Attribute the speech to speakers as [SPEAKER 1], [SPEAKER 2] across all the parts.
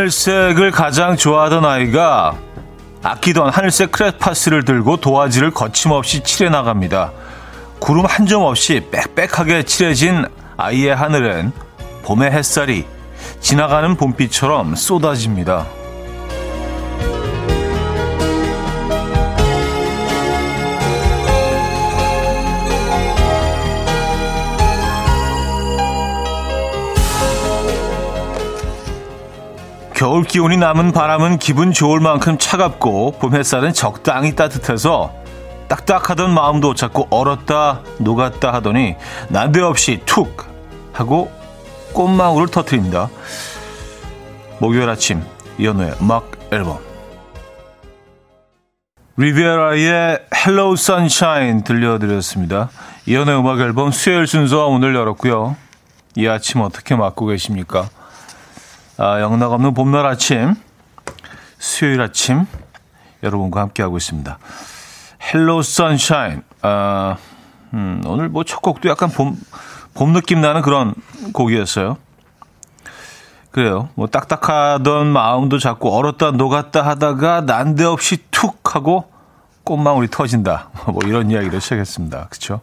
[SPEAKER 1] 하늘색을 가장 좋아하던 아이가 아끼던 하늘색 크레파스를 들고 도화지를 거침없이 칠해 나갑니다. 구름 한 점 없이 빽빽하게 칠해진 아이의 하늘엔 봄의 햇살이 지나가는 봄비처럼 쏟아집니다. 겨울 기온이 남은 바람은 기분 좋을 만큼 차갑고 봄 햇살은 적당히 따뜻해서 딱딱하던 마음도 자꾸 얼었다 녹았다 하더니 난데없이 툭 하고 꽃망울을 터트립니다. 목요일 아침 이연우의 음악 앨범 리비에라의 Hello Sunshine 들려드렸습니다. 이연우의 음악 앨범 수요일 순서 오늘 열었고요. 이 아침 어떻게 맞고 계십니까? 아, 영락 없는 봄날 아침, 수요일 아침, 여러분과 함께하고 있습니다. Hello Sunshine. 아, 음, 오늘 뭐 첫 곡도 약간 봄, 봄 느낌 나는 그런 곡이었어요. 그래요. 뭐 딱딱하던 마음도 자꾸 얼었다 녹았다 하다가 난데없이 툭 하고 꽃망울이 터진다. 뭐 이런 이야기를 시작했습니다. 그쵸?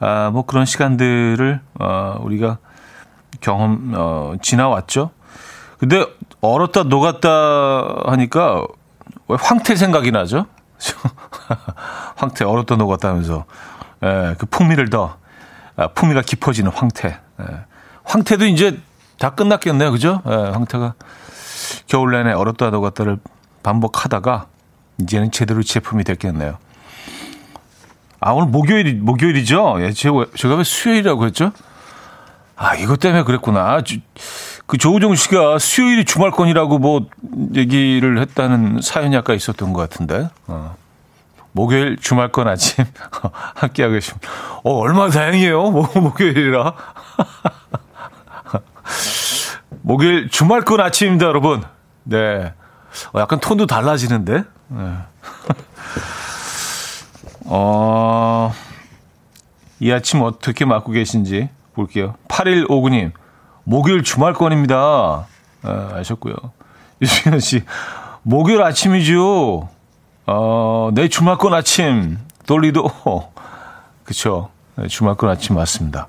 [SPEAKER 1] 아, 뭐 그런 시간들을, 어, 우리가 경험 어, 지나왔죠. 근데 얼었다 녹았다 하니까 왜 황태 생각이 나죠? 황태 얼었다 녹았다 하면서 예, 그 풍미를 더 아, 풍미가 깊어지는 황태. 예. 황태도 이제 다 끝났겠네요, 그죠? 예, 황태가 겨울 내내 얼었다 녹았다를 반복하다가 이제는 제대로 제품이 됐겠네요. 아 오늘 목요일 목요일이죠? 예, 제가 왜 수요일이라고 했죠? 아, 이것 때문에 그랬구나. 그 조우정 씨가 수요일이 주말권이라고 뭐 얘기를 했다는 사연이 아까 있었던 것 같은데. 어. 목요일 주말권 아침 함께하고 계십니다. 어, 얼마나 다행이에요. 목요일이라. 목요일 주말권 아침입니다, 여러분. 네. 어, 약간 톤도 달라지는데. 네. 어, 이 아침 어떻게 맞고 계신지 볼게요. 8159님, 목요일 주말권입니다. 아, 아셨고요. 유승현 씨, 목요일 아침이죠. 어, 내 주말권 아침. 돌리도. 그쵸. 네, 주말권 아침 맞습니다.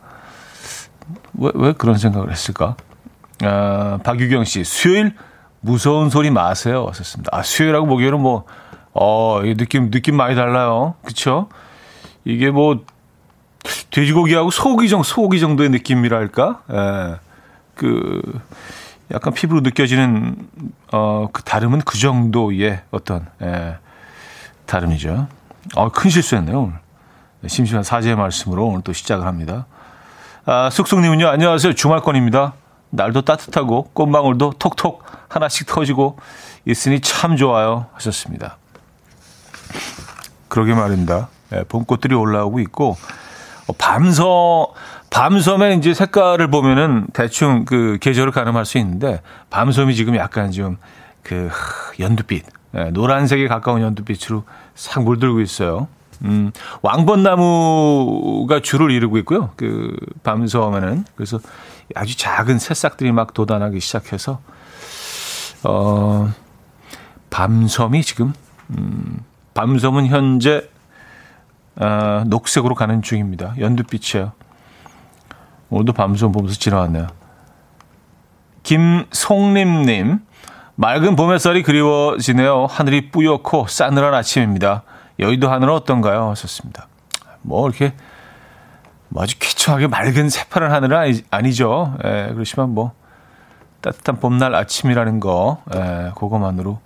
[SPEAKER 1] 왜, 왜 그런 생각을 했을까? 아, 박유경 씨, 수요일 무서운 소리 마세요. 왔었습니다. 아, 수요일하고 목요일은 뭐, 어, 느낌, 느낌 많이 달라요. 그쵸? 이게 뭐, 돼지고기하고 소고기 정도, 소고기 정도의 느낌이랄까? 예. 그, 약간 피부로 느껴지는, 어, 그 다름은 그 정도의 어떤, 예, 다름이죠. 어, 큰 실수했네요, 오늘. 심심한 사죄의 말씀으로 오늘 또 시작을 합니다. 아, 숙숙님은요, 안녕하세요. 주말권입니다. 날도 따뜻하고 꽃망울도 톡톡 하나씩 터지고 있으니 참 좋아요. 하셨습니다. 그러게 말입니다. 예, 봄꽃들이 올라오고 있고, 어, 밤섬 밤섬의 이제 색깔을 보면은 대충 그 계절을 가늠할 수 있는데 밤섬이 지금 약간 좀 그 연두빛, 예, 노란색에 가까운 연두빛으로 싹 물들고 있어요. 음, 왕벚나무가 줄을 이루고 있고요. 그 밤섬에는 그래서 아주 작은 새싹들이 막 돋아나기 시작해서 어 밤섬이 지금 음, 밤섬은 현재 어, 녹색으로 가는 중입니다. 연두빛이에요. 오늘도 밤좀 보면서 지나왔네요. 김송림님, 맑은 봄 햇살이 그리워지네요. 하늘이 뿌옇고 싸늘한 아침입니다. 여의도 하늘은 어떤가요? 하셨습니다. 뭐 이렇게 뭐 아주 쾌청하게 맑은 새파란 하늘은 아니, 죠 예, 그렇지만 뭐 따뜻한 봄날 아침이라는 거, 예, 그거만으로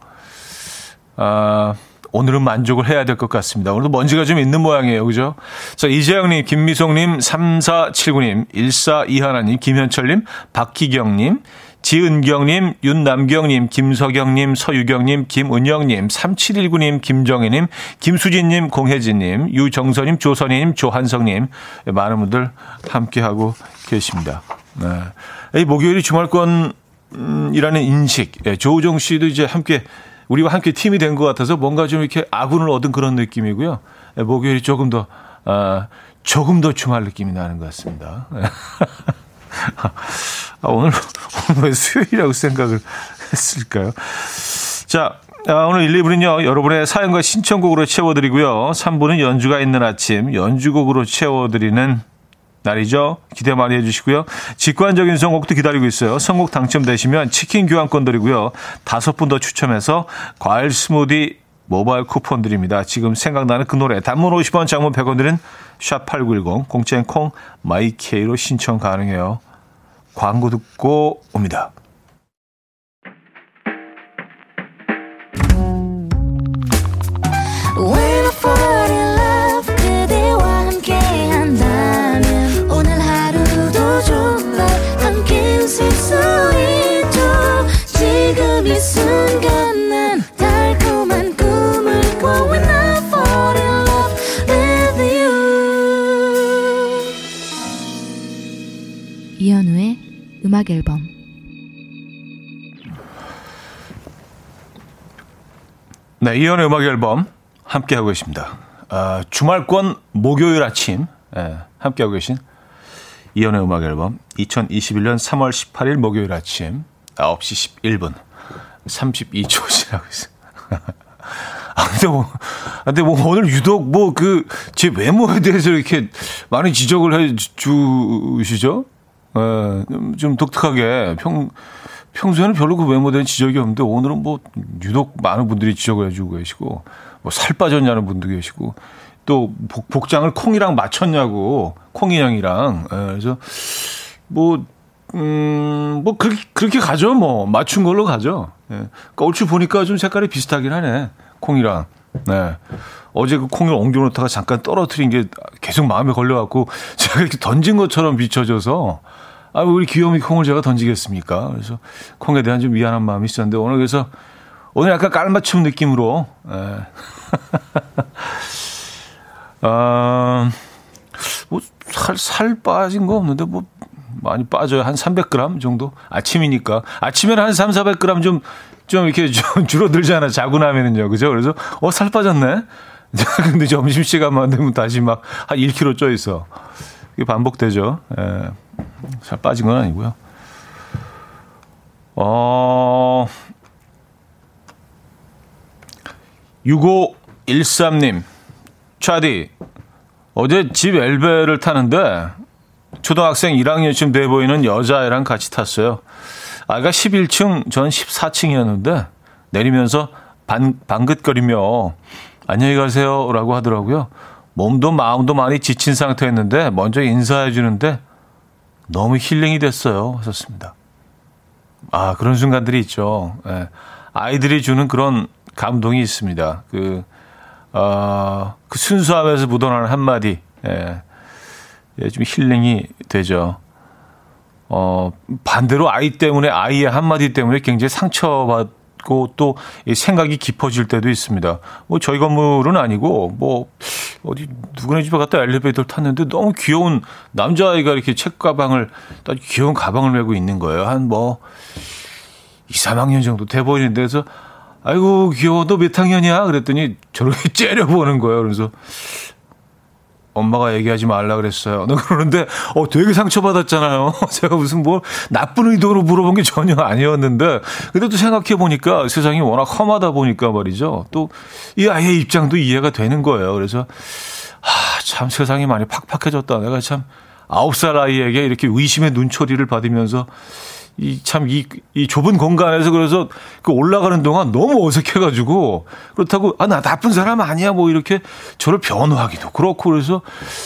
[SPEAKER 1] 아, 오늘은 만족을 해야 될 것 같습니다. 오늘도 먼지가 좀 있는 모양이에요. 그죠? 자, 이재영님, 김미송님, 3479님, 1421님, 김현철님, 박희경님, 지은경님, 윤남경님, 김석경님, 서유경님, 김은영님, 3719님, 김정희님, 김수진님, 공혜진님, 유정선님, 조선희님, 조한성님, 많은 분들 함께하고 계십니다. 네. 이 목요일이 주말권 이라는 인식, 예, 조우정 씨도 이제 함께 우리와 함께 팀이 된 것 같아서 뭔가 좀 이렇게 아군을 얻은 그런 느낌이고요. 예, 목요일이 조금 더, 아, 조금 더 주말 느낌이 나는 것 같습니다. 아, 오늘, 오늘 왜 수요일이라고 생각을 했을까요? 자, 아, 오늘 1, 2부는요, 여러분의 사연과 신청곡으로 채워드리고요. 3부는 연주가 있는 아침, 연주곡으로 채워드리는 날이죠. 기대 많이 해주시고요. 직관적인 선곡도 기다리고 있어요. 선곡 당첨되시면 치킨 교환권 드리고요. 다섯 분 더 추첨해서 과일 스무디 모바일 쿠폰 드립니다. 지금 생각나는 그 노래 단문 50원 장문 100원 드는 샵8910 공짜인 콩 마이케이로 신청 가능해요. 광고 듣고 옵니다. 이연의 음악 앨범 함께하고 계십니다. 아, 주말권 목요일 아침 예, 함께하고 계신 이연의 음악 앨범 2021년 3월 18일 목요일 아침 9시 11분 32초 지나고 있어요. 아, 근데 뭐, 근데 뭐 오늘 유독 뭐 그 제 외모에 대해서 이렇게 많은 지적을 해 주시죠? 예, 좀 독특하게 평 평소에는 별로 그 외모에 대한 지적이 없는데 오늘은 뭐 유독 많은 분들이 지적을 해주고 계시고 뭐 살 빠졌냐는 분도 계시고 또 복, 복장을 콩이랑 맞췄냐고 콩 인형이랑 예, 그래서 뭐 음, 뭐, 그렇게, 그렇게 가죠, 뭐. 맞춘 걸로 가죠. 예. 그러니까 얼추 보니까 좀 색깔이 비슷하긴 하네. 콩이랑. 네. 어제 그 콩을 옮겨놓다가 잠깐 떨어뜨린 게 계속 마음에 걸려갖고 제가 이렇게 던진 것처럼 비춰져서 아, 우리 귀요미 콩을 제가 던지겠습니까? 그래서 콩에 대한 좀 미안한 마음이 있었는데 오늘 그래서 오늘 약간 깔맞춤 느낌으로 예. 아, 뭐 살 살 빠진 거 없는데 뭐 많이 빠져요. 한 300g 정도? 아침이니까. 아침에는 한 3, 400g 좀, 좀 이렇게 좀 줄어들잖아. 자고 나면은요. 그죠? 그래서, 어, 살 빠졌네? 근데 점심시간만 되면 다시 막 한 1kg 쪄 있어. 이게 반복되죠. 예. 잘 빠진 건 아니고요. 어, 6513님, 차디, 어제 집 엘베를 타는데 초등학생 1학년쯤 돼 보이는 여자애랑 같이 탔어요. 아이가 11층, 전 14층이었는데 내리면서 반, 방긋거리며 안녕히 가세요 라고 하더라고요. 몸도 마음도 많이 지친 상태였는데 먼저 인사해 주는데 너무 힐링이 됐어요. 하셨습니다. 아, 그런 순간들이 있죠. 예. 아이들이 주는 그런 감동이 있습니다. 그, 어, 그 순수함에서 묻어나는 한마디, 예. 예, 좀 힐링이 되죠. 어, 반대로 아이 때문에, 아이의 한마디 때문에 굉장히 상처받, 있고 또 생각이 깊어질 때도 있습니다. 뭐 저희 건물은 아니고 뭐 어디 누구네 집에 갔다 엘리베이터를 탔는데 너무 귀여운 남자아이가 이렇게 책 가방을 아주 귀여운 가방을 메고 있는 거예요. 한 뭐 2, 3학년 정도 돼 보이는데 그래서 아이고 귀여워 너 몇 학년이야? 그랬더니 저렇게 째려보는 거예요. 그래서 엄마가 얘기하지 말라 그랬어요. 너 그러는데 어 되게 상처받았잖아요. 제가 무슨 뭐 나쁜 의도로 물어본 게 전혀 아니었는데 근데 또 생각해 보니까 세상이 워낙 험하다 보니까 말이죠. 또 이 아이의 입장도 이해가 되는 거예요. 그래서 아, 참 세상이 많이 팍팍해졌다. 내가 참 아홉 살 아이에게 이렇게 의심의 눈초리를 받으면서 이참이이 좁은 공간에서 그래서 그 올라가는 동안 너무 어색해가지고 그렇다고 아 나 나쁜 사람 아니야 뭐 이렇게 저를 변호하기도 그렇고 그래서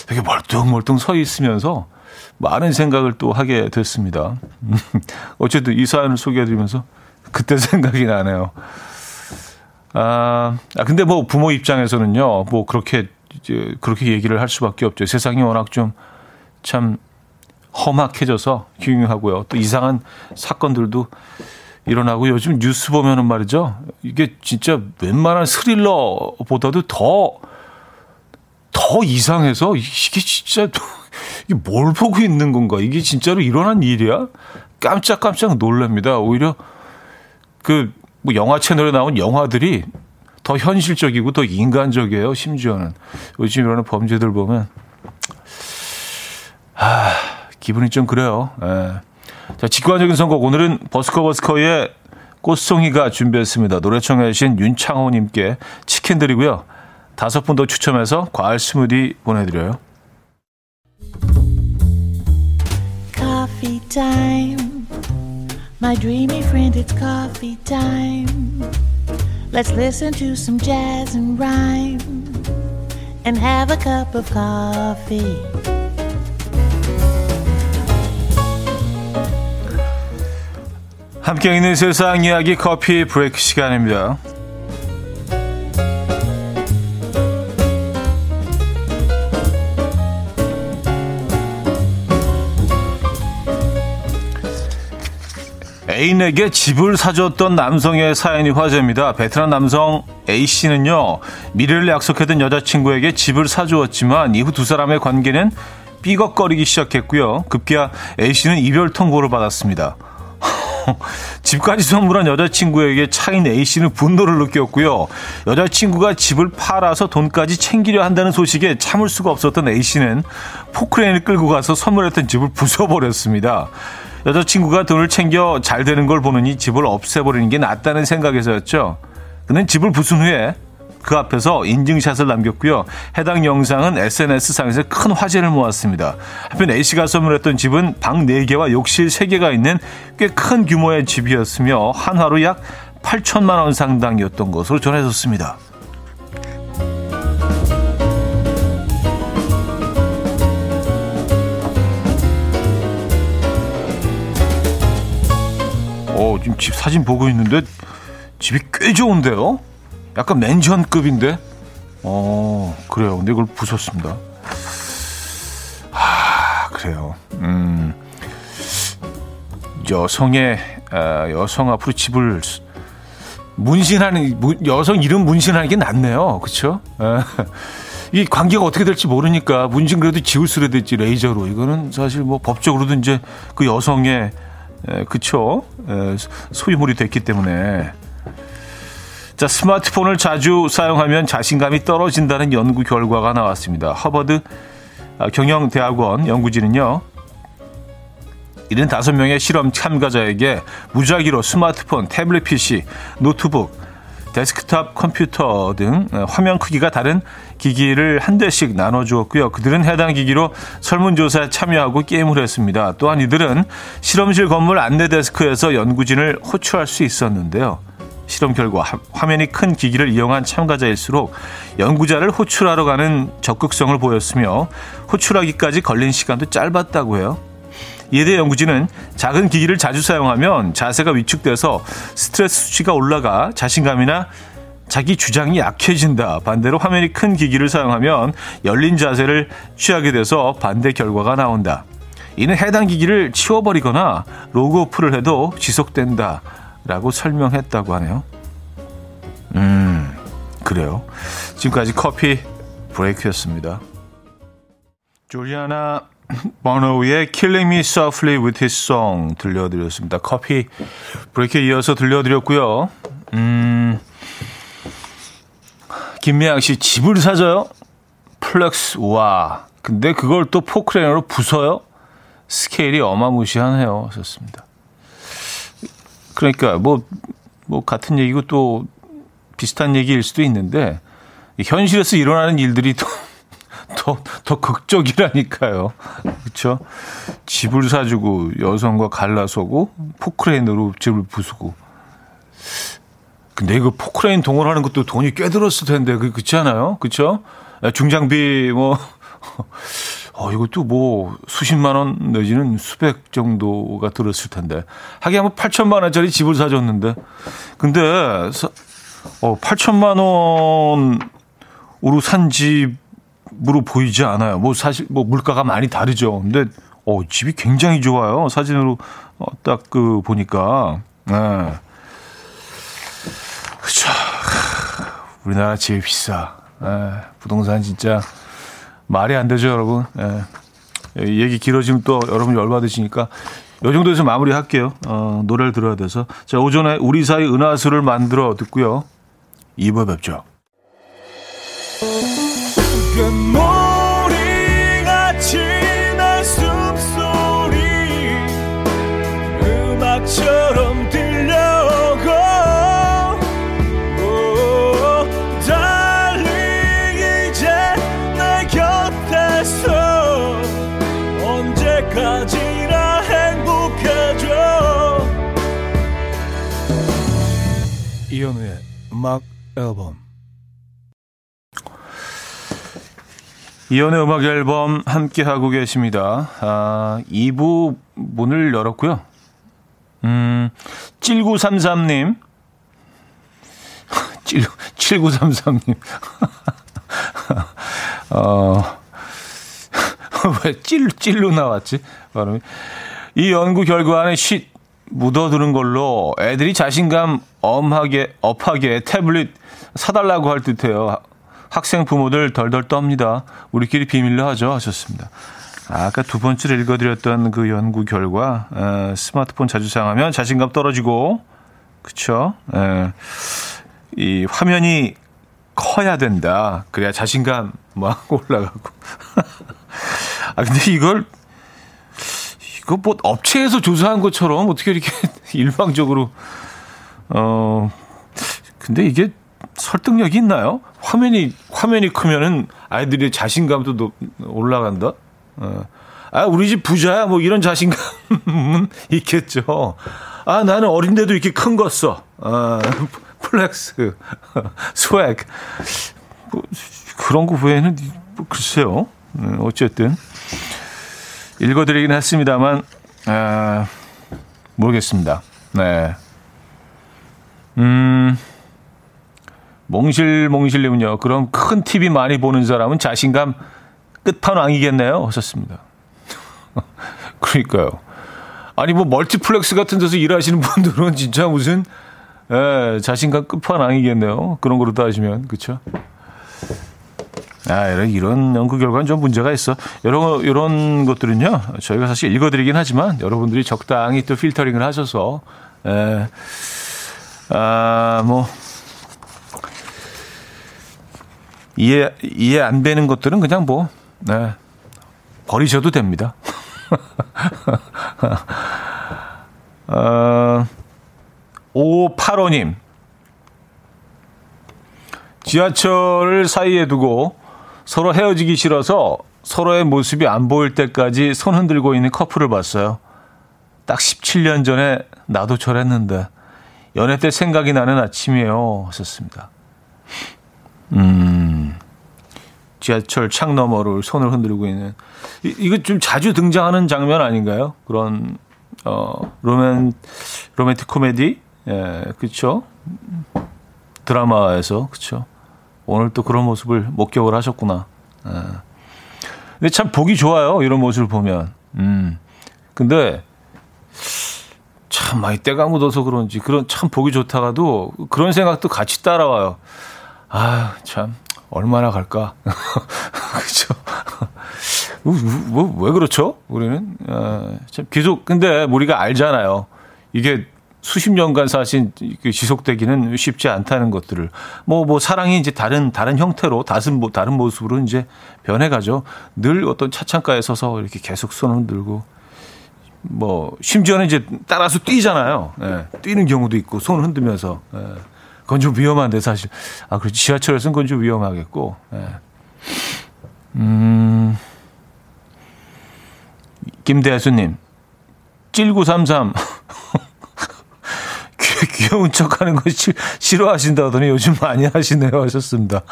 [SPEAKER 1] 되게 멀뚱멀뚱 서 있으면서 많은 생각을 또 하게 됐습니다. 어쨌든 이 사연을 소개해드리면서 그때 생각이 나네요. 아, 아 근데 뭐 부모 입장에서는요 뭐 그렇게 이제 그렇게 얘기를 할 수밖에 없죠. 세상이 워낙 좀참 험악해져서 흉흉하고요. 또 이상한 사건들도 일어나고 요즘 뉴스 보면은 말이죠. 이게 진짜 웬만한 스릴러보다도 더, 더 이상해서 이게 진짜 이게 뭘 보고 있는 건가? 이게 진짜로 일어난 일이야? 깜짝깜짝 놀랍니다. 오히려 그 뭐 영화 채널에 나온 영화들이 더 현실적이고 더 인간적이에요. 심지어는 요즘 일어나는 범죄들 보면 아. 기분이 좀 그래요. 예. 자, 직관적인 선곡. 오늘은 버스커 버스커의 꽃송이가 준비했습니다. 노래 청해 주신 윤창호님께 치킨 드리고요. 다섯 분 더 추첨해서 과일 스무디 보내드려요. Coffee time. My dreamy friend, it's coffee time. Let's listen to some jazz and rhyme and have a cup of coffee. 함께 있는 세상 이야기 커피 브레이크 시간입니다. 애인에게 집을 사줬던 남성의 사연이 화제입니다. 베트남 남성 A씨는요, 미래를 약속했던 여자친구에게 집을 사주었지만 이후 두 사람의 관계는 삐걱거리기 시작했고요. 급기야 A씨는 이별 통보를 받았습니다. 집까지 선물한 여자친구에게 차인 A씨는 분노를 느꼈고요. 여자친구가 집을 팔아서 돈까지 챙기려 한다는 소식에 참을 수가 없었던 A씨는 포크레인을 끌고 가서 선물했던 집을 부숴버렸습니다. 여자친구가 돈을 챙겨 잘 되는 걸 보느니 집을 없애버리는 게 낫다는 생각에서였죠. 그는 집을 부순 후에 그 앞에서 인증샷을 남겼고요. 해당 영상은 SNS상에서 큰 화제를 모았습니다. 한편 A씨가 선물했던 집은 방 4개와 욕실 3개가 있는 꽤 큰 규모의 집이었으며 한화로 약 8천만 원 상당이었던 것으로 전해졌습니다. 어, 지금 집 사진 보고 있는데 집이 꽤 좋은데요? 약간 맨션급인데? 어, 그래요. 근데 이걸 부쉈습니다. 아, 그래요. 음, 여성의, 아, 여성 앞으로 집을 문신하는, 여성 이름 문신하는 게 낫네요. 아, 이 관계가 어떻게 될지 모르니까 문신 그래도 지울 수라 됐지, 레이저로. 이거는 사실 뭐 법적으로도 이제 그 여성의 에, 그쵸? 에, 소유물이 됐기 때문에. 자, 스마트폰을 자주 사용하면 자신감이 떨어진다는 연구 결과가 나왔습니다. 하버드 아, 경영대학원 연구진은요. 75명의 실험 참가자에게 무작위로 스마트폰, 태블릿 PC, 노트북, 데스크탑 컴퓨터 등 화면 크기가 다른 기기를 한 대씩 나눠주었고요. 그들은 해당 기기로 설문조사에 참여하고 게임을 했습니다. 또한 이들은 실험실 건물 안내 데스크에서 연구진을 호출할 수 있었는데요. 실험 결과 화면이 큰 기기를 이용한 참가자일수록 연구자를 호출하러 가는 적극성을 보였으며 호출하기까지 걸린 시간도 짧았다고 해요. 대해 연구진은 작은 기기를 자주 사용하면 자세가 위축돼서 스트레스 수치가 올라가 자신감이나 자기 주장이 약해진다. 반대로 화면이 큰 기기를 사용하면 열린 자세를 취하게 돼서 반대 결과가 나온다. 이는 해당 기기를 치워버리거나 로그오프를 해도 지속된다. 라고 설명했다고 하네요. 음, 그래요. 지금까지 coffee break였습니다. 조리아나 버노우의 Killing Me Softly with His Song 들려드렸습니다. coffee break에 이어서 들려드렸고요. 음, 김미양 씨 집을 사줘요? flex 와 근데 그걸 또 포크레인으로 부숴요? 스케일이 어마무시하네요. 하셨습니다. 그러니까 뭐, 뭐 같은 얘기고 또 비슷한 얘기일 수도 있는데 현실에서 일어나는 일들이 또 더, 더 극적이라니까요. 그렇죠? 집을 사주고 여성과 갈라서고 포크레인으로 집을 부수고. 근데 이거 포크레인 동원하는 것도 돈이 꽤 들었을 텐데 그 그렇지 않아요? 그렇죠? 중장비 뭐 어, 이것도 뭐 수십만 원 내지는 수백 정도가 들었을 텐데. 하긴 뭐 8천만 원짜리 집을 사줬는데. 근데, 어, 8천만 원으로 산 집으로 보이지 않아요. 뭐 사실 뭐 물가가 많이 다르죠. 근데, 어, 집이 굉장히 좋아요. 사진으로 어, 딱그 보니까. 네. 그쵸. 우리나라 제일 비싸. 네. 부동산 진짜 말이 안 되죠, 여러분. 예. 얘기 길어지면 또 여러분 열받으시니까 요 정도에서 마무리할게요. 어, 노래를 들어야 돼서. 자, 오전에 우리 사이 은하수를 만들어 듣고요. 2부 뵙죠. 음악 앨범 이연의 음악 앨범 함께 하고 계십니다. 아, 2부 문을 열었고요. 음, 7933님. 7933님. 어, 왜 찔, 찔로 나왔지? 발음이. 이 연구 결과는 쉿 묻어두는 걸로 애들이 자신감 엄하게, 업하게 태블릿 사달라고 할 듯해요. 학생 부모들 덜덜 떱니다. 우리끼리 비밀로 하죠. 하셨습니다. 아까 두 번째로 읽어드렸던 그 연구 결과, 에, 스마트폰 자주 사용하면 자신감 떨어지고, 그쵸? 에, 이 화면이 커야 된다. 그래야 자신감 막 올라가고. 아, 근데 이걸, 이거 뭐 업체에서 조사한 것처럼 어떻게 이렇게 일방적으로, 어, 근데 이게 설득력이 있나요? 화면이 화면이 크면은 아이들의 자신감도 높, 올라간다. 어. 아 우리 집 부자야 뭐 이런 자신감은 있겠죠. 아 나는 어린데도 이렇게 큰 거 써. 아, flex, swag 뭐, 그런 거 외에는 뭐, 글쎄요. 음, 어쨌든 읽어드리긴 했습니다만 아, 모르겠습니다. 네. 음. 몽실몽실님은요. 그럼 큰 TV 많이 보는 사람은 자신감 끝판왕이겠네요. 하셨습니다. 그러니까요. 아니 뭐 멀티플렉스 같은 데서 일하시는 분들은 진짜 무슨 예, 자신감 끝판왕이겠네요. 그런 거로 따지면 그렇죠. 아, 이런, 이런 연구 결과는 좀 문제가 있어. 이런, 이런 것들은요, 저희가 사실 읽어드리긴 하지만 여러분들이 적당히 또 필터링을 하셔서, 에, 아, 뭐, 이해 이해 안 되는 것들은 그냥 뭐 네, 버리셔도 됩니다. 어, 585님. 지하철을 사이에 두고 서로 헤어지기 싫어서 서로의 모습이 안 보일 때까지 손 흔들고 있는 커플을 봤어요. 딱 17년 전에 나도 저랬는데 연애 때 생각이 나는 아침이에요. 하셨습니다. 음, 지하철 창 너머를 손을 흔들고 있는 이, 이거 좀 자주 등장하는 장면 아닌가요? 그런 어 로맨 로맨틱 코미디 예 그렇죠 드라마에서 그렇죠 오늘 또 그런 모습을 목격을 하셨구나. 예. 근데 참 보기 좋아요 이런 모습을 보면 음 근데 참 많이 때가 묻어서 그런지 그런 참 보기 좋다가도 그런 생각도 같이 따라와요. 아, 참, 얼마나 갈까? 그죠? 뭐, 뭐, 왜 그렇죠? 우리는, 어, 참, 계속, 근데 우리가 알잖아요. 이게 수십 년간 사실 그 지속되기는 쉽지 않다는 것들을. 뭐, 뭐, 사랑이 이제 다른, 다른 형태로, 다른, 뭐, 다른 모습으로 이제 변해가죠. 늘 어떤 차창가에 서서 이렇게 계속 손을 들고, 뭐, 심지어는 이제 따라서 뛰잖아요. 예, 뛰는 경우도 있고, 손을 흔들면서. 예. 그건 좀 위험한데 사실. 아, 그렇지. 지하철에서는 그건 좀 위험하겠고. 네. 음. 김대수님. 7933. 귀여운 척 하는 거 싫어하신다더니 요즘 많이 하시네요 하셨습니다.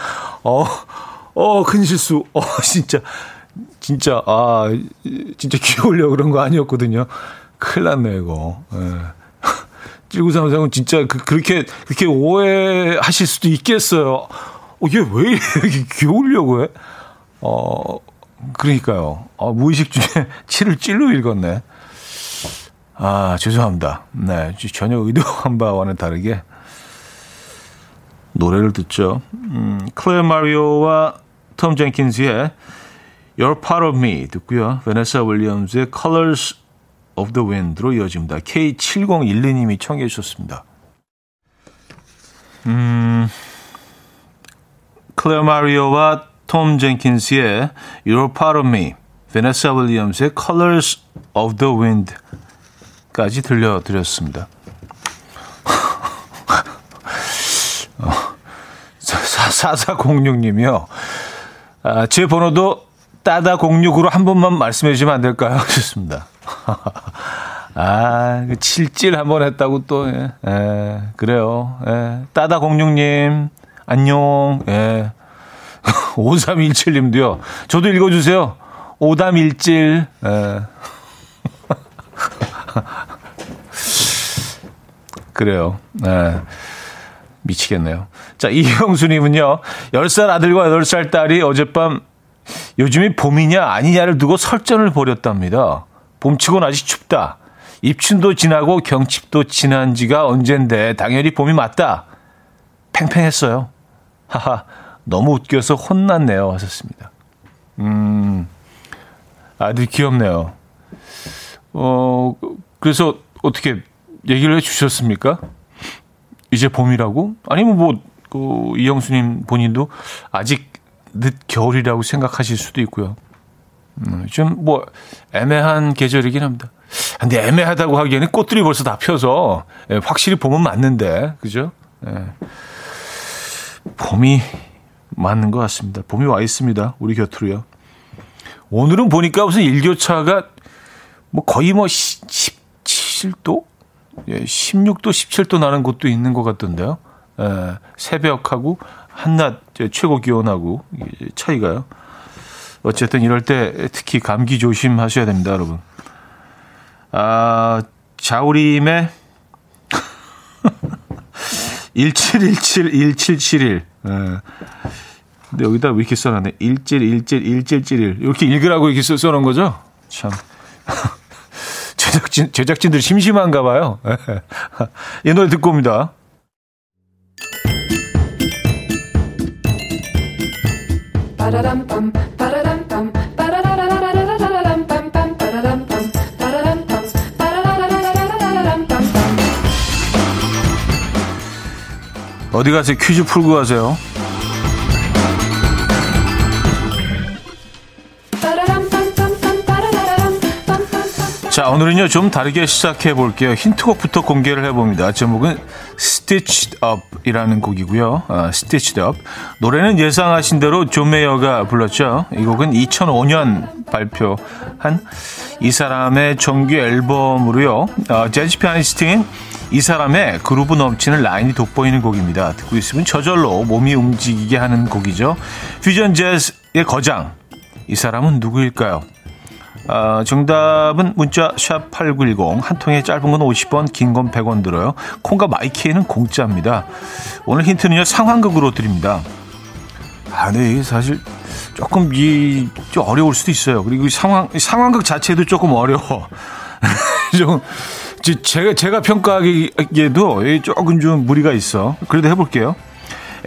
[SPEAKER 1] 어, 어, 큰 실수. 어, 진짜, 진짜, 아, 진짜 귀여우려고 그런 거 아니었거든요. 큰일 났네, 이거. 예. 1933은 진짜 그, 그렇게, 그렇게 오해하실 수도 있겠어요. 어, 얘왜 이렇게 귀여우려고 해? 어, 그러니까요. 어, 무의식 중에 치를 찔러 읽었네. 아, 죄송합니다. 네. 전혀 의도한 바와는 다르게 노래를 듣죠. 음, 클레어 마리오와 톰 젠킨스의 You're Part of Me 듣고요. 베네사 윌리엄스의 Colors of the Wind로 이어집니다. K7012님이 청해 주셨습니다. 음, 클레어 마리오와 톰 젠킨스의 You're Part of Me, 베네사 윌리엄스의 Colors of the Wind까지 들려드렸습니다. 어, 4406님이요. 아, 제 번호도 따다 06으로 한 번만 말씀해 주시면 안 될까요? 하셨습니다. 아, 그 칠질 한 번 했다고 또, 예, 예 그래요. 예. 따다공룡님, 안녕, 예. 5317님도요. 저도 읽어주세요. 오담일질, 예. 그래요. 예. 미치겠네요. 자, 이형수님은요, 10살 아들과 8살 딸이 어젯밤 요즘이 봄이냐 아니냐를 두고 설전을 벌였답니다. 봄치곤 아직 춥다. 입춘도 지나고 경칩도 지난 지가 언젠데 당연히 봄이 맞다. 팽팽했어요. 하하, 너무 웃겨서 혼났네요. 하셨습니다. 음, 아들 귀엽네요. 어, 그래서 어떻게 얘기를 해 주셨습니까? 이제 봄이라고? 아니면 뭐, 그, 이영수님 본인도 아직 늦 겨울이라고 생각하실 수도 있고요. 음, 좀뭐 애매한 계절이긴 합니다. 근데 애매하다고 하기에는 꽃들이 벌써 다 펴서 예, 확실히 봄은 맞는데 그죠? 예. 봄이 맞는 것 같습니다. 봄이 와 있습니다. 우리 곁으로요. 오늘은 보니까 무슨 일교차가 뭐 거의 뭐 17도? 예, 16도, 17도 나는 곳도 있는 것 같던데요. 예, 새벽하고 한낮 최고 기온하고 차이가요. 어쨌든 이럴 때 특히 감기 조심하셔야 됩니다, 여러분. 아, 자우림의 17171771. 예. 근데 여기다 왜 이렇게 써놨네? 17171771. 이렇게 읽으라고 이렇게 써, 써놓은 거죠? 참. 제작진, 제작진들 심심한가 봐요. 이 노래 듣고 옵니다. 어디 가세요? 퀴즈 풀고 가세요. 자, 오늘은요, 좀 다르게 시작해 볼게요. 힌트곡부터 공개를 해봅니다. 제목은 Stitched Up이라는 곡이고요. 아, Stitched Up. 노래는 예상하신 대로 존 메이어가 불렀죠. 이 곡은 2005년 발표한 이 사람의 정규 앨범으로요. 어, 재즈 피아니스트인 이 사람의 그루브 넘치는 라인이 돋보이는 곡입니다. 듣고 있으면 저절로 몸이 움직이게 하는 곡이죠. 퓨전 재즈의 거장. 이 사람은 누구일까요? 어, 정답은 문자 샵 8910 한 통에 짧은 건 50원 긴 건 100원 들어요. 콩과 마이키에는 공짜입니다. 오늘 힌트는요 상황극으로 드립니다. 아, 네, 이게 사실 조금 이 좀 어려울 수도 있어요. 그리고 상황 상황극 자체도 조금 어려워. 좀 제가 제가 평가하기에도 조금 좀 무리가 있어. 그래도 해볼게요.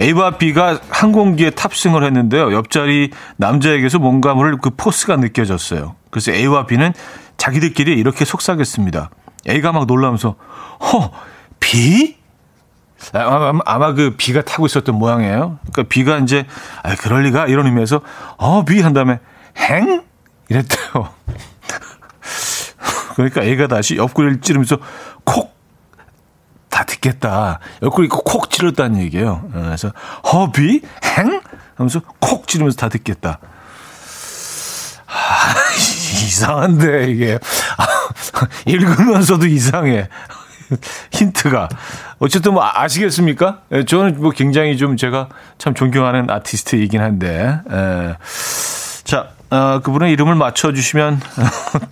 [SPEAKER 1] A와 B가 항공기에 탑승을 했는데요. 옆자리 남자에게서 뭔가 모를 그 포스가 느껴졌어요. 그래서 A와 B는 자기들끼리 이렇게 속삭였습니다. A가 막 놀라면서 허 B? 아마, 아마 그 B가 타고 있었던 모양이에요. 그러니까 B가 이제 아 그럴 리가 이런 의미에서 어 B 한 다음에 행 이랬대요. 그러니까 A가 다시 옆구리를 찌르면서 콕 다 듣겠다. 옆구리 콕 찔렀다는 얘기예요. 어, 그래서 허비 행 하면서 콕 찌르면서 다 듣겠다. 아, 이상한데 이게 아, 읽으면서도 이상해. 힌트가 어쨌든 뭐 아시겠습니까? 예, 저는 뭐 굉장히 좀 제가 참 존경하는 아티스트이긴 한데 에. 예. 자 어, 그분의 이름을 맞춰주시면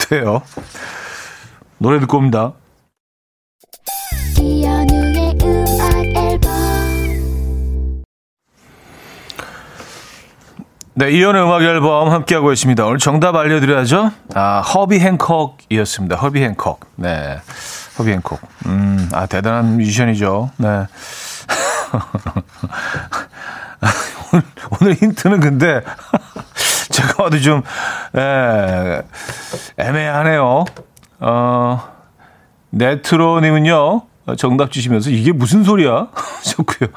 [SPEAKER 1] 돼요. 노래 듣고 옵니다. 네, 이연의 음악 앨범 함께하고 있습니다. 오늘 정답 알려드려야죠. 아, 허비 행콕이었습니다. 허비 행콕. 네. 허비 행콕. 음, 아, 대단한 뮤지션이죠. 네. 오늘, 오늘 힌트는 근데, 제가 봐도 좀, 예, 애매하네요. 어, 네트로님은요, 정답 주시면서 이게 무슨 소리야? 좋고요.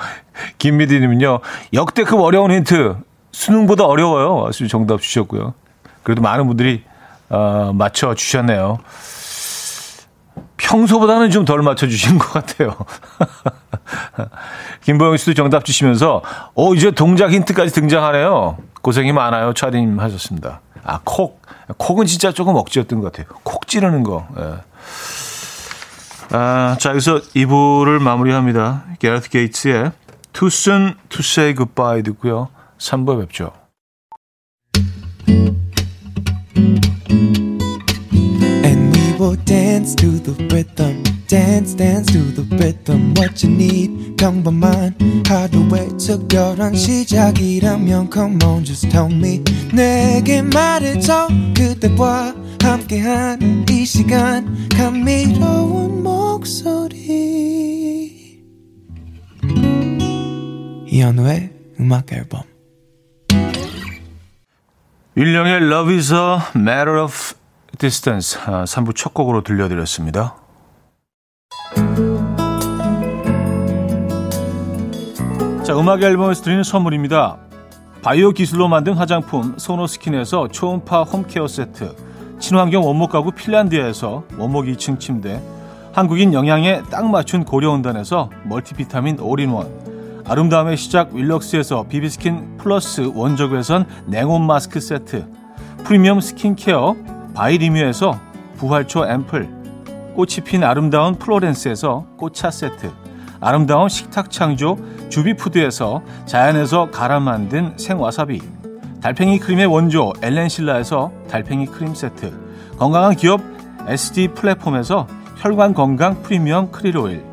[SPEAKER 1] 김미디님은요, 역대급 어려운 힌트. 수능보다 어려워요. 정답 주셨고요. 그래도 많은 분들이 어, 맞춰 주셨네요. 평소보다는 좀 덜 맞춰 주신 것 같아요. 김보영 씨도 정답 주시면서 어 이제 동작 힌트까지 등장하네요. 고생이 많아요. 차림 하셨습니다. 아 콕. 콕은 진짜 조금 억지였던 것 같아요. 콕 찌르는 거. 예. 아, 자, 여기서 2부를 마무리합니다. 게르트 게이츠의 Too Soon to Say Goodbye 듣고요. 3부에 뵙죠. And we will dance to the rhythm. dance dance to the rhythm what you need 평범한 하루의 특별한 시작이라면 come on just tell me 내게 말해줘 그대와 함께한 이 시간 감미로운 목소리 이현우의 음악 앨범 윌령의 Love is a Matter of Distance 3부 첫 곡으로 들려드렸습니다. 자, 음악 앨범에서 드리는 선물입니다. 바이오 기술로 만든 화장품 소노스킨에서 초음파 home care 세트, 친환경 원목 가구 핀란드에서 원목 2층 침대, 한국인 영양에 딱 맞춘 고려은단에서 multivitamin all-in-one, 아름다움의 시작 윌럭스에서 비비스킨 플러스 원적외선 냉온 마스크 세트, 프리미엄 스킨케어 바이리뮤에서 부활초 앰플, 꽃이 핀 아름다운 플로렌스에서 꽃차 세트, 아름다운 식탁 창조 주비푸드에서 자연에서 갈아 만든 생와사비, 달팽이 크림의 원조 엘렌실라에서 달팽이 크림 세트, 건강한 기업 SD 플랫폼에서 혈관 건강 프리미엄 크릴 오일,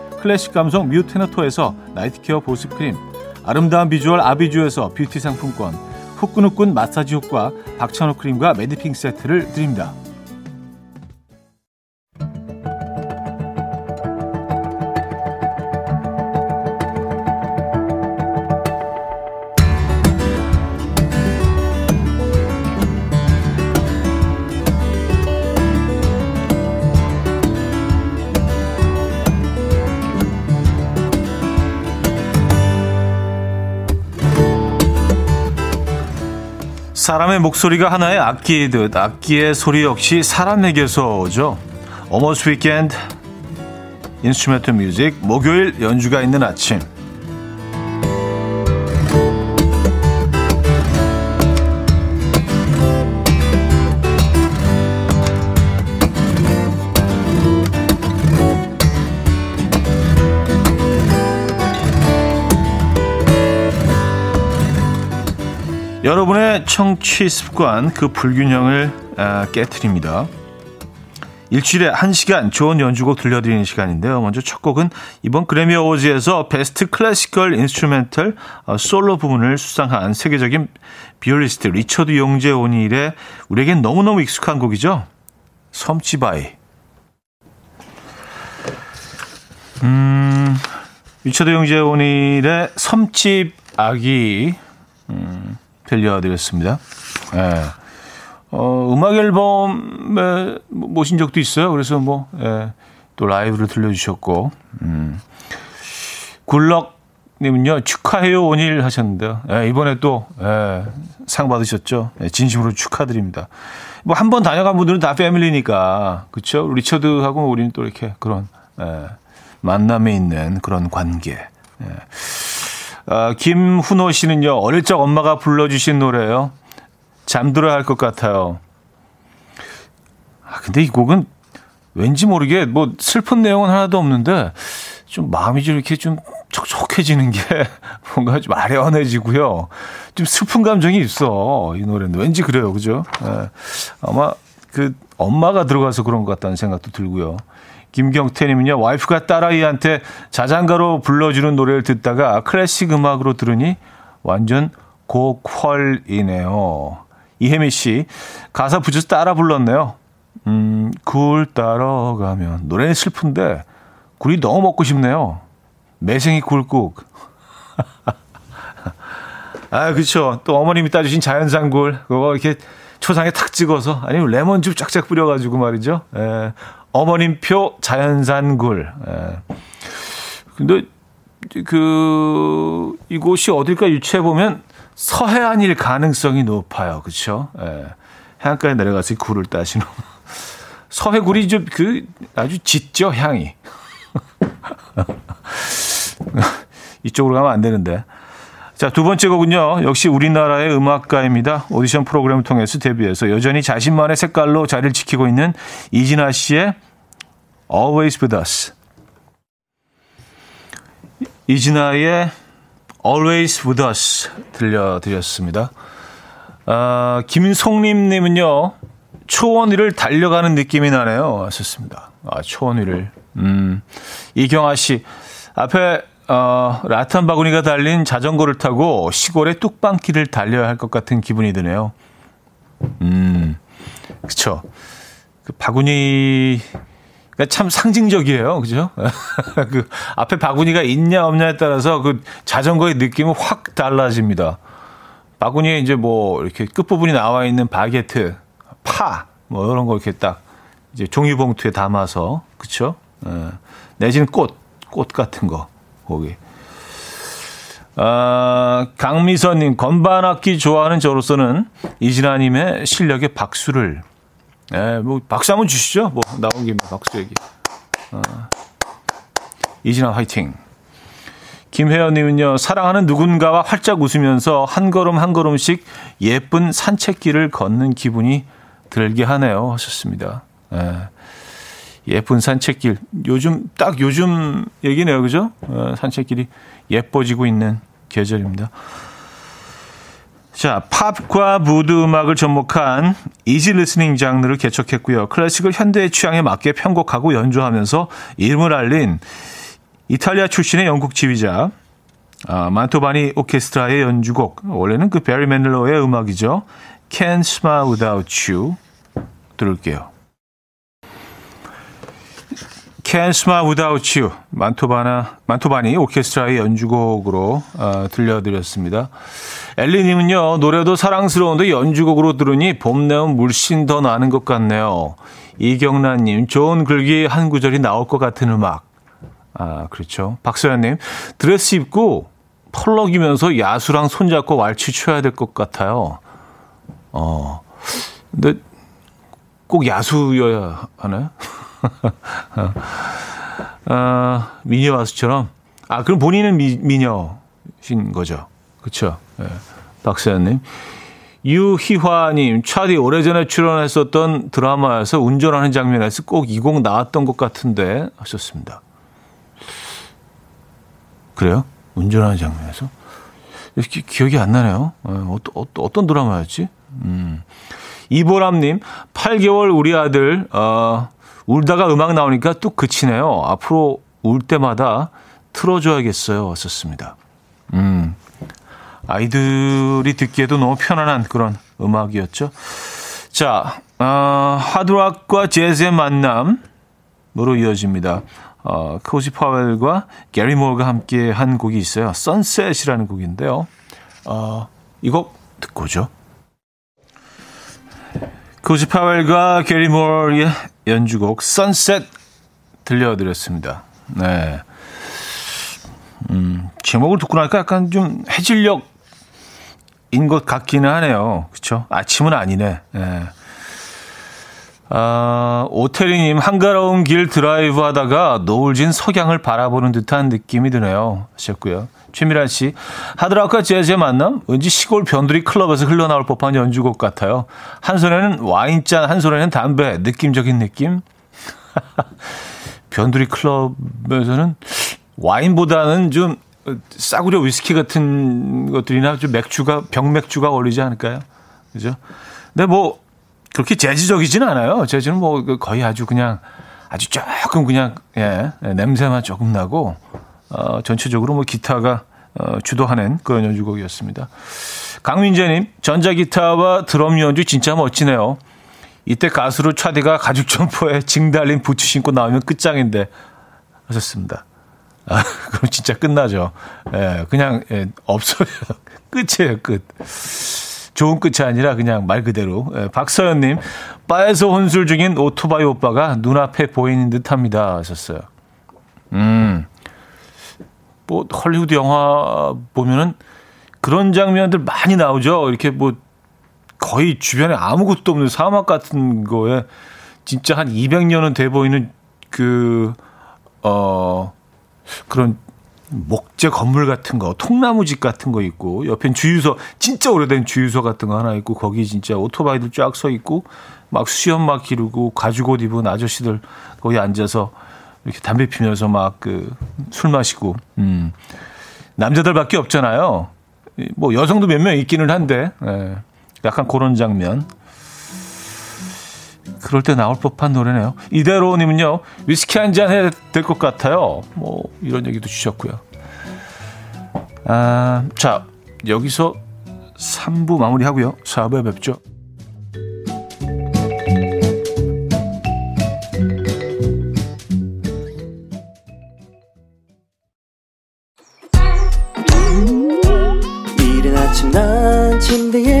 [SPEAKER 1] 클래식 감성 뮤테너토에서 night care 보습크림 아름다운 비주얼 아비주에서 뷰티 상품권 후끈후끈 마사지 효과 박찬호 크림과 매디핑 세트를 드립니다. 사람의 목소리가 하나의 악기이듯 악기의 소리 역시 사람에게서 오죠. weekend instrument music 목요일 연주가 있는 아침 여러분의 청취 습관 그 불균형을 아, 깨뜨립니다. 일주일에 한 시간 좋은 연주곡 들려드리는 시간인데요. 먼저 첫 곡은 이번 그래미 어워즈에서 Best Classical Instrumental 어, 솔로 부분을 수상한 세계적인 비올리스트 리처드 용재 오닐의 우리에겐 너무너무 익숙한 곡이죠. 섬집 아기. 음, 리처드 용재 오닐의 섬집 아기 음, 들려드렸습니다. 예. 어, 음악 앨범에 모신 적도 있어요. 그래서 뭐, 예, 또 라이브를 들려주셨고, 음. 굴럭님은요, 축하해요, 오일 하셨는데요. 예, 이번에 또, 예, 상 받으셨죠. 예, 진심으로 축하드립니다. 뭐, 한 번 다녀간 분들은 다 패밀리니까, 그쵸? 리처드하고 우리는 또 이렇게 그런, 예, 만남에 있는 그런 관계. 예. 아, 김훈호 씨는요, 어릴 적 엄마가 불러주신 노래예요. 잠들어야 할 것 같아요. 아, 근데 이 곡은 왠지 모르게 뭐 슬픈 내용은 하나도 없는데 좀 마음이 좀 이렇게 좀 촉촉해지는 게 뭔가 좀 아련해지고요. 좀 슬픈 감정이 있어. 이 노래는 왠지 그래요. 그죠? 네. 아마 그 엄마가 들어가서 그런 것 같다는 생각도 들고요. 김경태님은요, 와이프가 딸아이한테 자장가로 불러주는 노래를 듣다가 클래식 음악으로 들으니 완전 고퀄이네요. 이혜미 씨, 가사 붙여서 따라 불렀네요. 음, 굴 따라가면. 노래는 슬픈데, 굴이 너무 먹고 싶네요. 매생이 굴국. 아, 그쵸. 또 어머님이 따주신 자연산 굴. 그거 이렇게 초상에 탁 찍어서, 아니면 레몬즙 쫙쫙 뿌려가지고 말이죠. 예. 어머님표 자연산 굴. 예. 근데 그, 이곳이 어딜까 유추해 보면 서해안일 가능성이 높아요. 그쵸? 예. 해안가에 내려가서 굴을 따시는. 서해 굴이 좀 그, 아주 짙죠, 향이. 이쪽으로 가면 안 되는데. 자, 두 번째 곡은요. 역시 우리나라의 음악가입니다. 오디션 프로그램을 통해서 데뷔해서 여전히 자신만의 색깔로 자리를 지키고 있는 이진아 씨의 Always With Us. 이진아의 Always With Us 들려드렸습니다. 아, 김송림 님은요. 초원 위를 달려가는 느낌이 나네요. 하셨습니다. 아, 초원 위를. 음, 이경아 씨. 앞에 어, 라탄 바구니가 달린 자전거를 타고 시골의 뚝방길을 달려야 할 것 같은 기분이 드네요. 음, 그쵸. 그 바구니가 참 상징적이에요. 그죠? 그 앞에 바구니가 있냐 없냐에 따라서 그 자전거의 느낌은 확 달라집니다. 바구니에 이제 뭐 이렇게 끝부분이 나와 있는 바게트, 파, 뭐 이런 거 이렇게 딱 이제 종이봉투에 담아서, 그쵸? 예. 내지는 꽃, 꽃 같은 거. 거기. 아, 강미선님, 건반악기 좋아하는 저로서는 이진아님의 실력에 박수를, 예, 뭐, 박수 한번 주시죠. 뭐, 나온 김에 박수 얘기. 아, 이진아 화이팅. 김혜연님은요, 사랑하는 누군가와 활짝 웃으면서 한 걸음 한 걸음씩 예쁜 산책길을 걷는 기분이 들게 하네요. 하셨습니다. 예. 예쁜 산책길. 요즘, 딱 요즘 얘기네요. 그죠? 어, 산책길이 예뻐지고 있는 계절입니다. 자, 팝과 무드 음악을 접목한 easy listening 장르를 개척했고요. 클래식을 현대의 취향에 맞게 편곡하고 연주하면서 이름을 알린 이탈리아 출신의 영국 지휘자 아, 만토바니 오케스트라의 연주곡 원래는 그 베리 맨들러의 음악이죠. Can't Smile Without You 들을게요. Can't Smile Without You 만토바나 만토바니 오케스트라의 연주곡으로 어, 들려드렸습니다. 엘리님은요 노래도 사랑스러운데 연주곡으로 들으니 봄 내음 물씬 더 나는 것 같네요. 이경란님 좋은 글귀 한 구절이 나올 것 같은 음악. 아 그렇죠. 박소연님 드레스 입고 펄럭이면서 야수랑 손잡고 왈츠 춰야 될 것 같아요. 어 근데 꼭 야수여야 하나요? 아, 미녀 가수처럼. 아, 그럼 본인은 미, 미녀신 거죠. 그쵸. 예. 박세현님. 유희화님, 차디 오래전에 출연했었던 드라마에서 운전하는 장면에서 꼭 이 곡 나왔던 것 같은데 하셨습니다. 그래요? 운전하는 장면에서? 기, 기억이 안 나네요. 어, 어떤, 어떤 드라마였지? 음. 이보람님, 8개월 우리 아들, 어, 울다가 음악 나오니까 또 그치네요. 앞으로 울 때마다 틀어줘야겠어요. 왔었습니다. 음. 아이들이 듣기에도 너무 편안한 그런 음악이었죠. 자, 어, 하드락과 재즈의 만남으로 이어집니다. 어, 코지 파웰과 게리 모어가 함께 한 곡이 있어요. 선셋이라는 곡인데요. 어, 이 곡 듣고 오죠. 코지 파웰과 게리 모어의 연주곡 선셋 들려드렸습니다. 네. 음, 제목을 듣고 나니까 약간 좀 해질녘인 것 같기는 하네요. 그쵸? 아침은 아니네. 네. 아, 오태리님, 한가로운 길 드라이브 하다가 노을진 석양을 바라보는 듯한 느낌이 드네요. 하셨고요. 최미란 씨, 하드락과 재즈의 만남? 왠지 시골 변두리 클럽에서 흘러나올 법한 연주곡 같아요. 한 손에는 와인잔, 한 손에는 담배, 느낌적인 느낌? 변두리 클럽에서는 와인보다는 좀 싸구려 위스키 같은 것들이나 좀 맥주가, 병맥주가 어울리지 않을까요? 그죠? 근데 뭐, 그렇게 재즈적이지는 않아요. 재즈는 뭐 거의 아주 그냥 아주 조금 그냥 예, 냄새만 조금 나고 어, 전체적으로 뭐 기타가 어, 주도하는 그런 연주곡이었습니다. 강민재님 전자기타와 드럼 연주 진짜 멋지네요. 이때 가수로 차디가 가죽 점퍼에 징 달린 부츠 신고 나오면 끝장인데 하셨습니다. 아, 그럼 진짜 끝나죠. 예, 그냥 예, 없어요. 끝이에요, 끝. 좋은 끝이 아니라 그냥 말 그대로. 예, 박서연님, 바에서 혼술 중인 오토바이 오빠가 눈앞에 보이는 듯 합니다. 하셨어요. 음. 뭐 헐리우드 영화 보면은 그런 장면들 많이 나오죠. 이렇게 뭐 거의 주변에 아무것도 없는 사막 같은 거에 진짜 한 200년은 돼 보이는 그, 어, 그런 목재 건물 같은 거, 통나무 집 같은 거 있고, 옆엔 주유소, 진짜 오래된 주유소 같은 거 하나 있고, 거기 진짜 오토바이들 쫙 서 있고, 막 수염 막 기르고, 가죽 옷 입은 아저씨들 거기 앉아서 이렇게 담배 피면서 막 그 술 마시고, 음. 남자들밖에 없잖아요. 뭐 여성도 몇 명 있기는 한데, 예. 약간 그런 장면. 그럴 때 나올 법한 노래네요. 이대로님은요, 위스키 한 잔 해야 될 것 같아요. 뭐, 이런 얘기도 주셨고요. 아, 자, 여기서 3부 마무리하고요. 4부에 뵙죠.
[SPEAKER 2] 침대에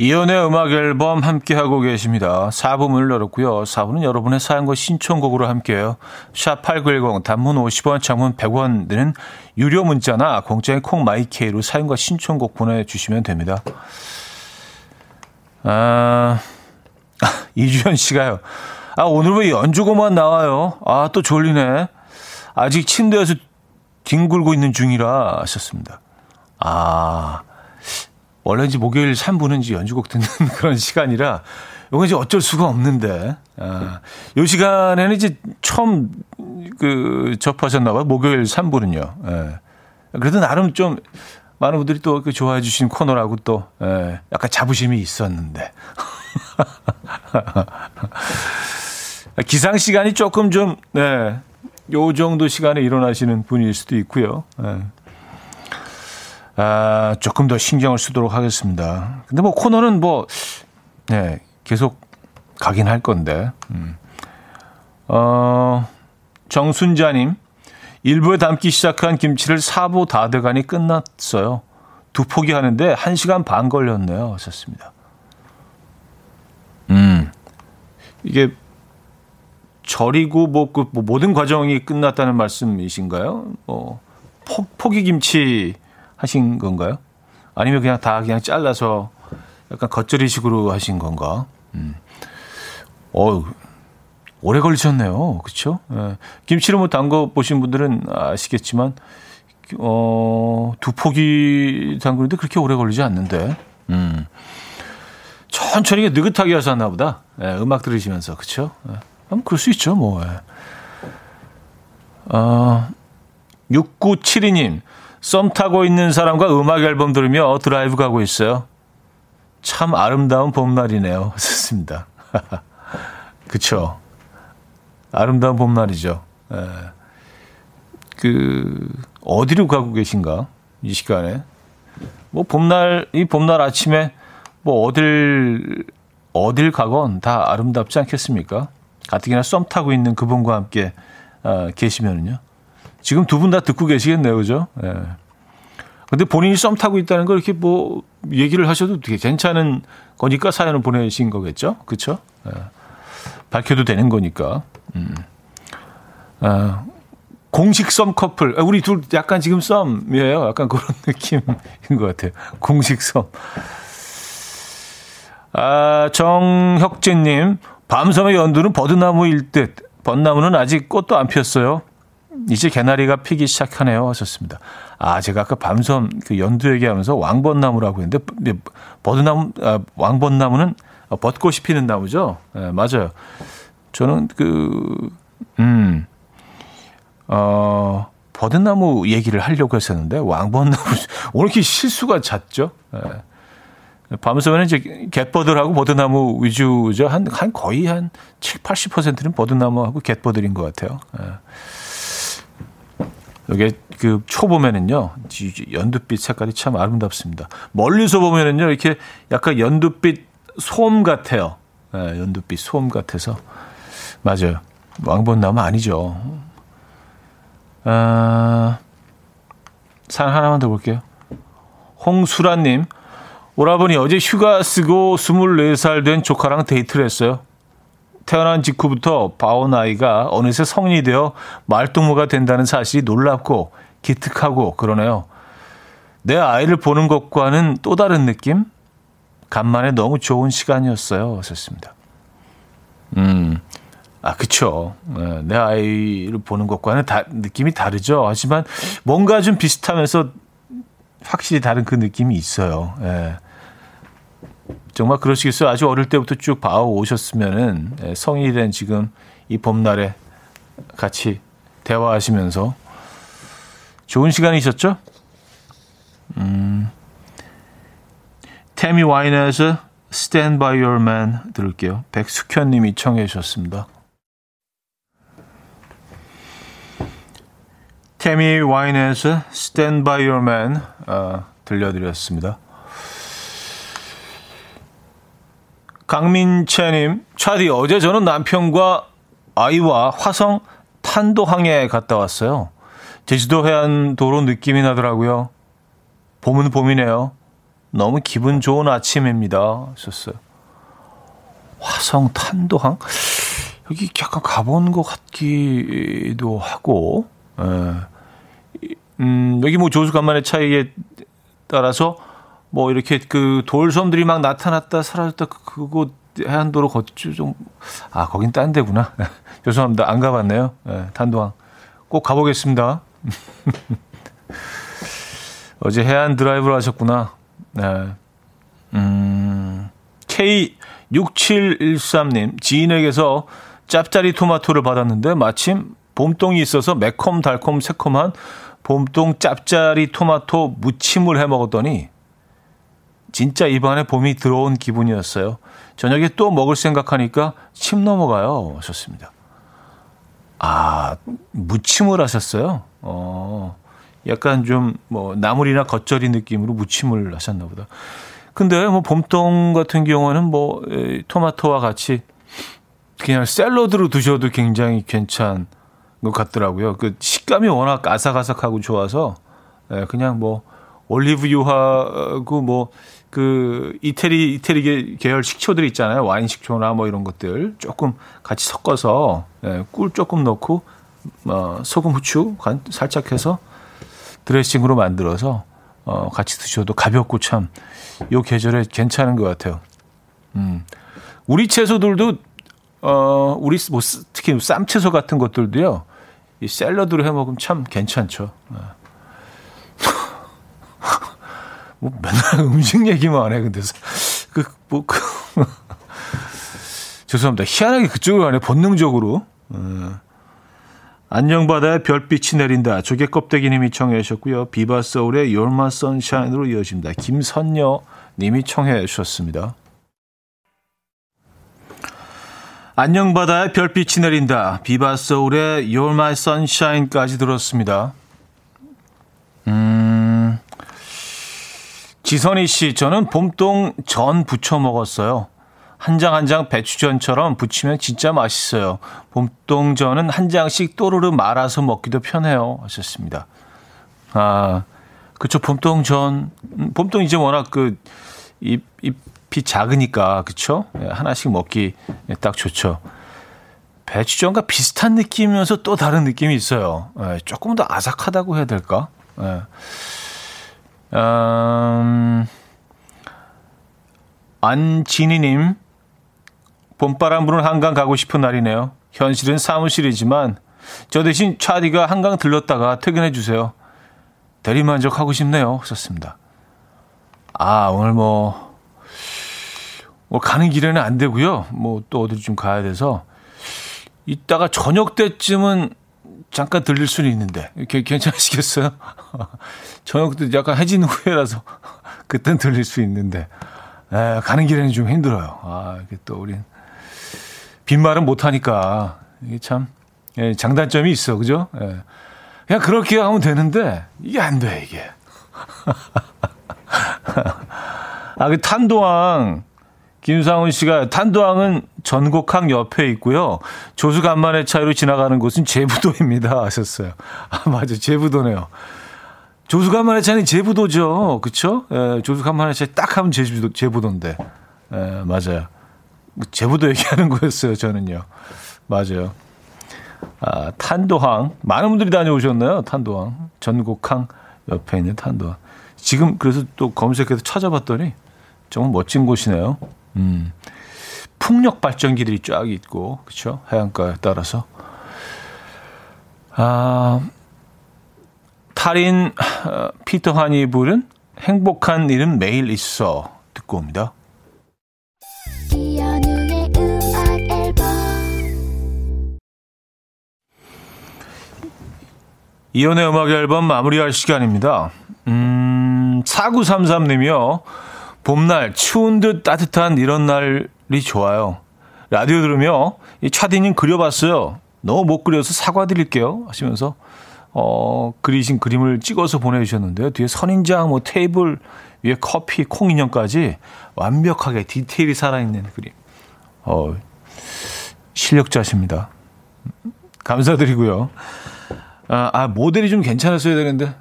[SPEAKER 1] 이연의 음악 앨범 함께하고 계십니다. 4부 문을 열었고요. 4부는 여러분의 사연과 신청곡으로 함께해요. 샵8910 단문 50원, 장문 100원 드는 유료 문자나 공짜인 콩마이케이로 사연과 신청곡 보내주시면 됩니다. 아, 이주연 씨가요. 아, 오늘 왜 연주곡만 나와요? 아, 또 졸리네. 아직 침대에서 뒹굴고 있는 중이라 하셨습니다. 아, 원래 이제 목요일 3부는 이제 연주곡 듣는 그런 시간이라 이건 이제 어쩔 수가 없는데 아, 요 시간에는 이제 처음 그 접하셨나 봐요. 목요일 3부는요. 예. 그래도 나름 좀 많은 분들이 또 그 좋아해 주신 코너라고 또 예, 약간 자부심이 있었는데 기상 시간이 조금 좀 네. 요 정도 시간에 일어나시는 분일 수도 있고요. 예. 아, 조금 더 신경을 쓰도록 하겠습니다. 근데 뭐 코너는 뭐, 네, 계속 가긴 할 건데. 음. 어, 정순자님, 일부에 담기 시작한 김치를 사부 다 돼가니 끝났어요. 두 포기 하는데 한 시간 반 걸렸네요. 하셨습니다. 음, 이게 절이고 뭐, 그, 뭐 모든 과정이 끝났다는 말씀이신가요? 뭐, 포, 포기 김치, 하신 건가요? 아니면 그냥 다 그냥 잘라서 약간 겉절이식으로 하신 건가? 음. 어 오래 걸리셨네요. 그렇죠? 예. 김치를 뭐 담궈 보신 분들은 아시겠지만 어, 두 포기 담그는데 그렇게 오래 걸리지 않는데. 음. 천천히 느긋하게 하셨나 보다. 예, 음악 들으시면서. 그렇죠? 예. 그럴 수 있죠, 뭐. 예. 어, 6972님. 썸 타고 있는 사람과 음악 앨범 들으며 드라이브 가고 있어요. 참 아름다운 봄날이네요. 좋습니다. 그쵸. 아름다운 봄날이죠. 에. 예. 그, 어디로 가고 계신가? 이 시간에. 뭐, 봄날, 이 봄날 아침에 뭐, 어딜, 어딜 가건 다 아름답지 않겠습니까? 가뜩이나 썸 타고 있는 그분과 함께 어, 계시면은요. 지금 두 분 다 듣고 계시겠네요, 그죠? 예. 근데 본인이 썸 타고 있다는 걸 이렇게 뭐 얘기를 하셔도 되게 괜찮은 거니까 사연을 보내신 거겠죠? 그쵸? 예. 밝혀도 되는 거니까. 음. 아, 공식 썸 커플. 아, 우리 둘 약간 지금 썸이에요. 약간 그런 느낌인 것 같아요. 공식 썸. 아, 정혁진님, 밤섬의 연두는 버드나무일 듯. 벚나무는 아직 꽃도 안 피었어요. 이제 개나리가 피기 시작하네요. 하셨습니다. 아, 제가 아까 밤섬 그 연두 얘기하면서 왕벚나무라고 했는데, 버드나무, 아, 왕벚나무는 벚꽃이 피는 나무죠. 네, 맞아요. 저는 그, 음, 어, 버드나무 얘기를 하려고 했었는데, 왕벚나무, 오늘 이렇게 실수가 잦죠. 네. 밤섬에는 이제 갯버들하고 버드나무 위주죠. 한, 한 거의 한 7, 80%는 버드나무하고 갯버들인 것 같아요. 네. 여기 그 초 보면은요, 연두빛 색깔이 참 아름답습니다. 멀리서 보면은요, 이렇게 약간 연두빛 솜 같아요. 네, 연두빛 솜 같아서. 맞아요. 왕본나무 아니죠. 아, 산 하나만 더 볼게요. 홍수라님, 오라버니 어제 휴가 쓰고 24살 된 조카랑 데이트를 했어요. 태어난 직후부터 바온 아이가 어느새 성인이 되어 말동무가 된다는 사실이 놀랍고 기특하고 그러네요. 내 아이를 보는 것과는 또 다른 느낌? 간만에 너무 좋은 시간이었어요. 하셨습니다. 음, 아, 그쵸. 네, 내 아이를 보는 것과는 다, 느낌이 다르죠. 하지만 뭔가 좀 비슷하면서 확실히 다른 그 느낌이 있어요. 예. 정말 그러시겠어요. 아주 어릴 때부터 쭉 봐오 오셨으면은 예, 성인이 된 지금 이 봄날에 같이 대화하시면서 좋은 시간이셨죠? 음. 테미 와이너즈 Stand by Your Man 들을게요. 백숙현 님이 청해 주셨습니다. 테미 와이너즈 Stand by Your Man 어, 들려드렸습니다. 강민채님, 차디, 어제 저는 남편과 아이와 화성 탄도항에 갔다 왔어요. 제주도 해안 도로 느낌이 나더라고요. 봄은 봄이네요. 너무 기분 좋은 아침입니다. 하셨어요. 화성 탄도항? 여기 약간 가본 것 같기도 하고, 에. 예. 음, 여기 뭐 조수 간만의 차이에 따라서 뭐 이렇게 그 돌섬들이 막 나타났다 사라졌다 그, 그곳 해안도로 걷죠. 좀아 거긴 딴 데구나. 죄송합니다. 안 가봤네요. 네, 단도항. 꼭 가보겠습니다. 어제 해안 드라이브를 하셨구나. 네. 음 K6713님 지인에게서 짭짜리 토마토를 받았는데 마침 봄동이 있어서 매콤 달콤 새콤한 봄동 짭짜리 토마토 무침을 해 먹었더니 진짜 입안에 봄이 들어온 기분이었어요. 저녁에 또 먹을 생각하니까 침 넘어가요. 하셨습니다. 아, 무침을 하셨어요? 어, 약간 좀 뭐 나물이나 겉절이 느낌으로 무침을 하셨나 보다. 근데 뭐 봄동 같은 경우는 뭐 토마토와 같이 그냥 샐러드로 드셔도 굉장히 괜찮은 것 같더라고요. 그 식감이 워낙 아삭아삭하고 좋아서 그냥 뭐 올리브유하고 뭐 그 이태리 이태리 계열 식초들 있잖아요. 와인 식초나 뭐 이런 것들 조금 같이 섞어서 예, 꿀 조금 넣고 어, 소금 후추 간 살짝 해서 드레싱으로 만들어서 어, 같이 드셔도 가볍고 참 요 계절에 괜찮은 것 같아요. 음. 우리 채소들도 어 우리 뭐 특히 쌈채소 같은 것들도요. 이 샐러드로 해 먹으면 참 괜찮죠. 어. 뭐 맨날 음식 얘기만 해. 근데 그 뭐 그, 죄송합니다. 희한하게 그쪽으로 가네. 본능적으로. 어. 안녕바다에 별빛이 내린다. 조개 껍데기 님이 청해 주셨고요. 비바 서울의 You're My Sunshine으로 이어집니다. 김선녀 님이 청해 주셨습니다. 안녕바다에 별빛이 내린다. 비바 서울의 You're My Sunshine까지 들었습니다. 음, 지선희 씨, 저는 봄동 전 부쳐 먹었어요. 한 장 한 장 배추전처럼 부치면 진짜 맛있어요. 봄동전은 한 장씩 또르르 말아서 먹기도 편해요. 하셨습니다. 아, 그쵸. 봄동전. 음, 봄동 이제 워낙 그, 잎, 잎이 작으니까, 그쵸? 예, 하나씩 먹기 딱 좋죠. 배추전과 비슷한 느낌이면서 또 다른 느낌이 있어요. 예, 조금 더 아삭하다고 해야 될까? 예. 음, 안진희님, 봄바람 부는 한강 가고 싶은 날이네요. 현실은 사무실이지만 저 대신 차디가 한강 들렀다가 퇴근해 주세요. 대리만족하고 싶네요. 썼습니다. 아, 오늘 뭐, 뭐 가는 길에는 안 되고요. 뭐 또 어디 좀 가야 돼서 이따가 저녁 때쯤은 잠깐 들릴 수는 있는데 괜찮으시겠어요? 저녁도 약간 해진 후에라서 그땐 들릴 수 있는데 에, 가는 길에는 좀 힘들어요. 아 이게 또 우린 빈말은 못 하니까 이게 참 예, 장단점이 있어, 그죠? 예. 그냥 그렇게 하면 되는데 이게 안 돼, 이게. 아, 그 탄도왕 김상훈 씨가 탄도항은 전곡항 옆에 있고요. 조수 간만의 차이로 지나가는 곳은 제부도입니다. 하셨어요. 아, 맞아. 제부도네요. 조수 간만의 차이는 제부도죠. 그쵸? 예, 조수 간만의 차이 딱 하면 제부도, 제부도인데. 예, 맞아요. 제부도 얘기하는 거였어요. 저는요. 맞아요. 아, 탄도항. 많은 분들이 다녀오셨나요? 탄도항. 전곡항 옆에 있는 탄도항. 지금 그래서 또 검색해서 찾아봤더니 정말 멋진 곳이네요. 음. 풍력 발전기들이 쫙 있고, 그쵸? 해안가에 따라서. 아, 탈인 어, 피터 한이 부른 행복한 일은 매일 있어. 듣고 옵니다. 이연의 음악 앨범 마무리할 시간입니다. 음, 4933님이요. 봄날 추운 듯 따뜻한 이런 날이 좋아요. 라디오 들으며 이 차디님 그려봤어요. 너무 못 그려서 사과드릴게요. 하시면서 어, 그리신 그림을 찍어서 보내주셨는데요. 뒤에 선인장, 뭐 테이블 위에 커피, 콩 인형까지 완벽하게 디테일이 살아있는 그림. 어, 실력자십니다. 감사드리고요. 아, 아, 모델이 좀 괜찮았어야 되는데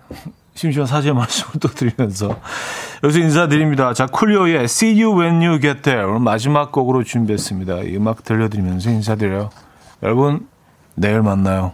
[SPEAKER 1] 심심한 사죄 말씀을 또 드리면서 여기서 인사드립니다. 자, 쿨리오의 See You When You Get There 오늘 마지막 곡으로 준비했습니다. 이 음악 들려드리면서 인사드려요. 여러분, 내일 만나요.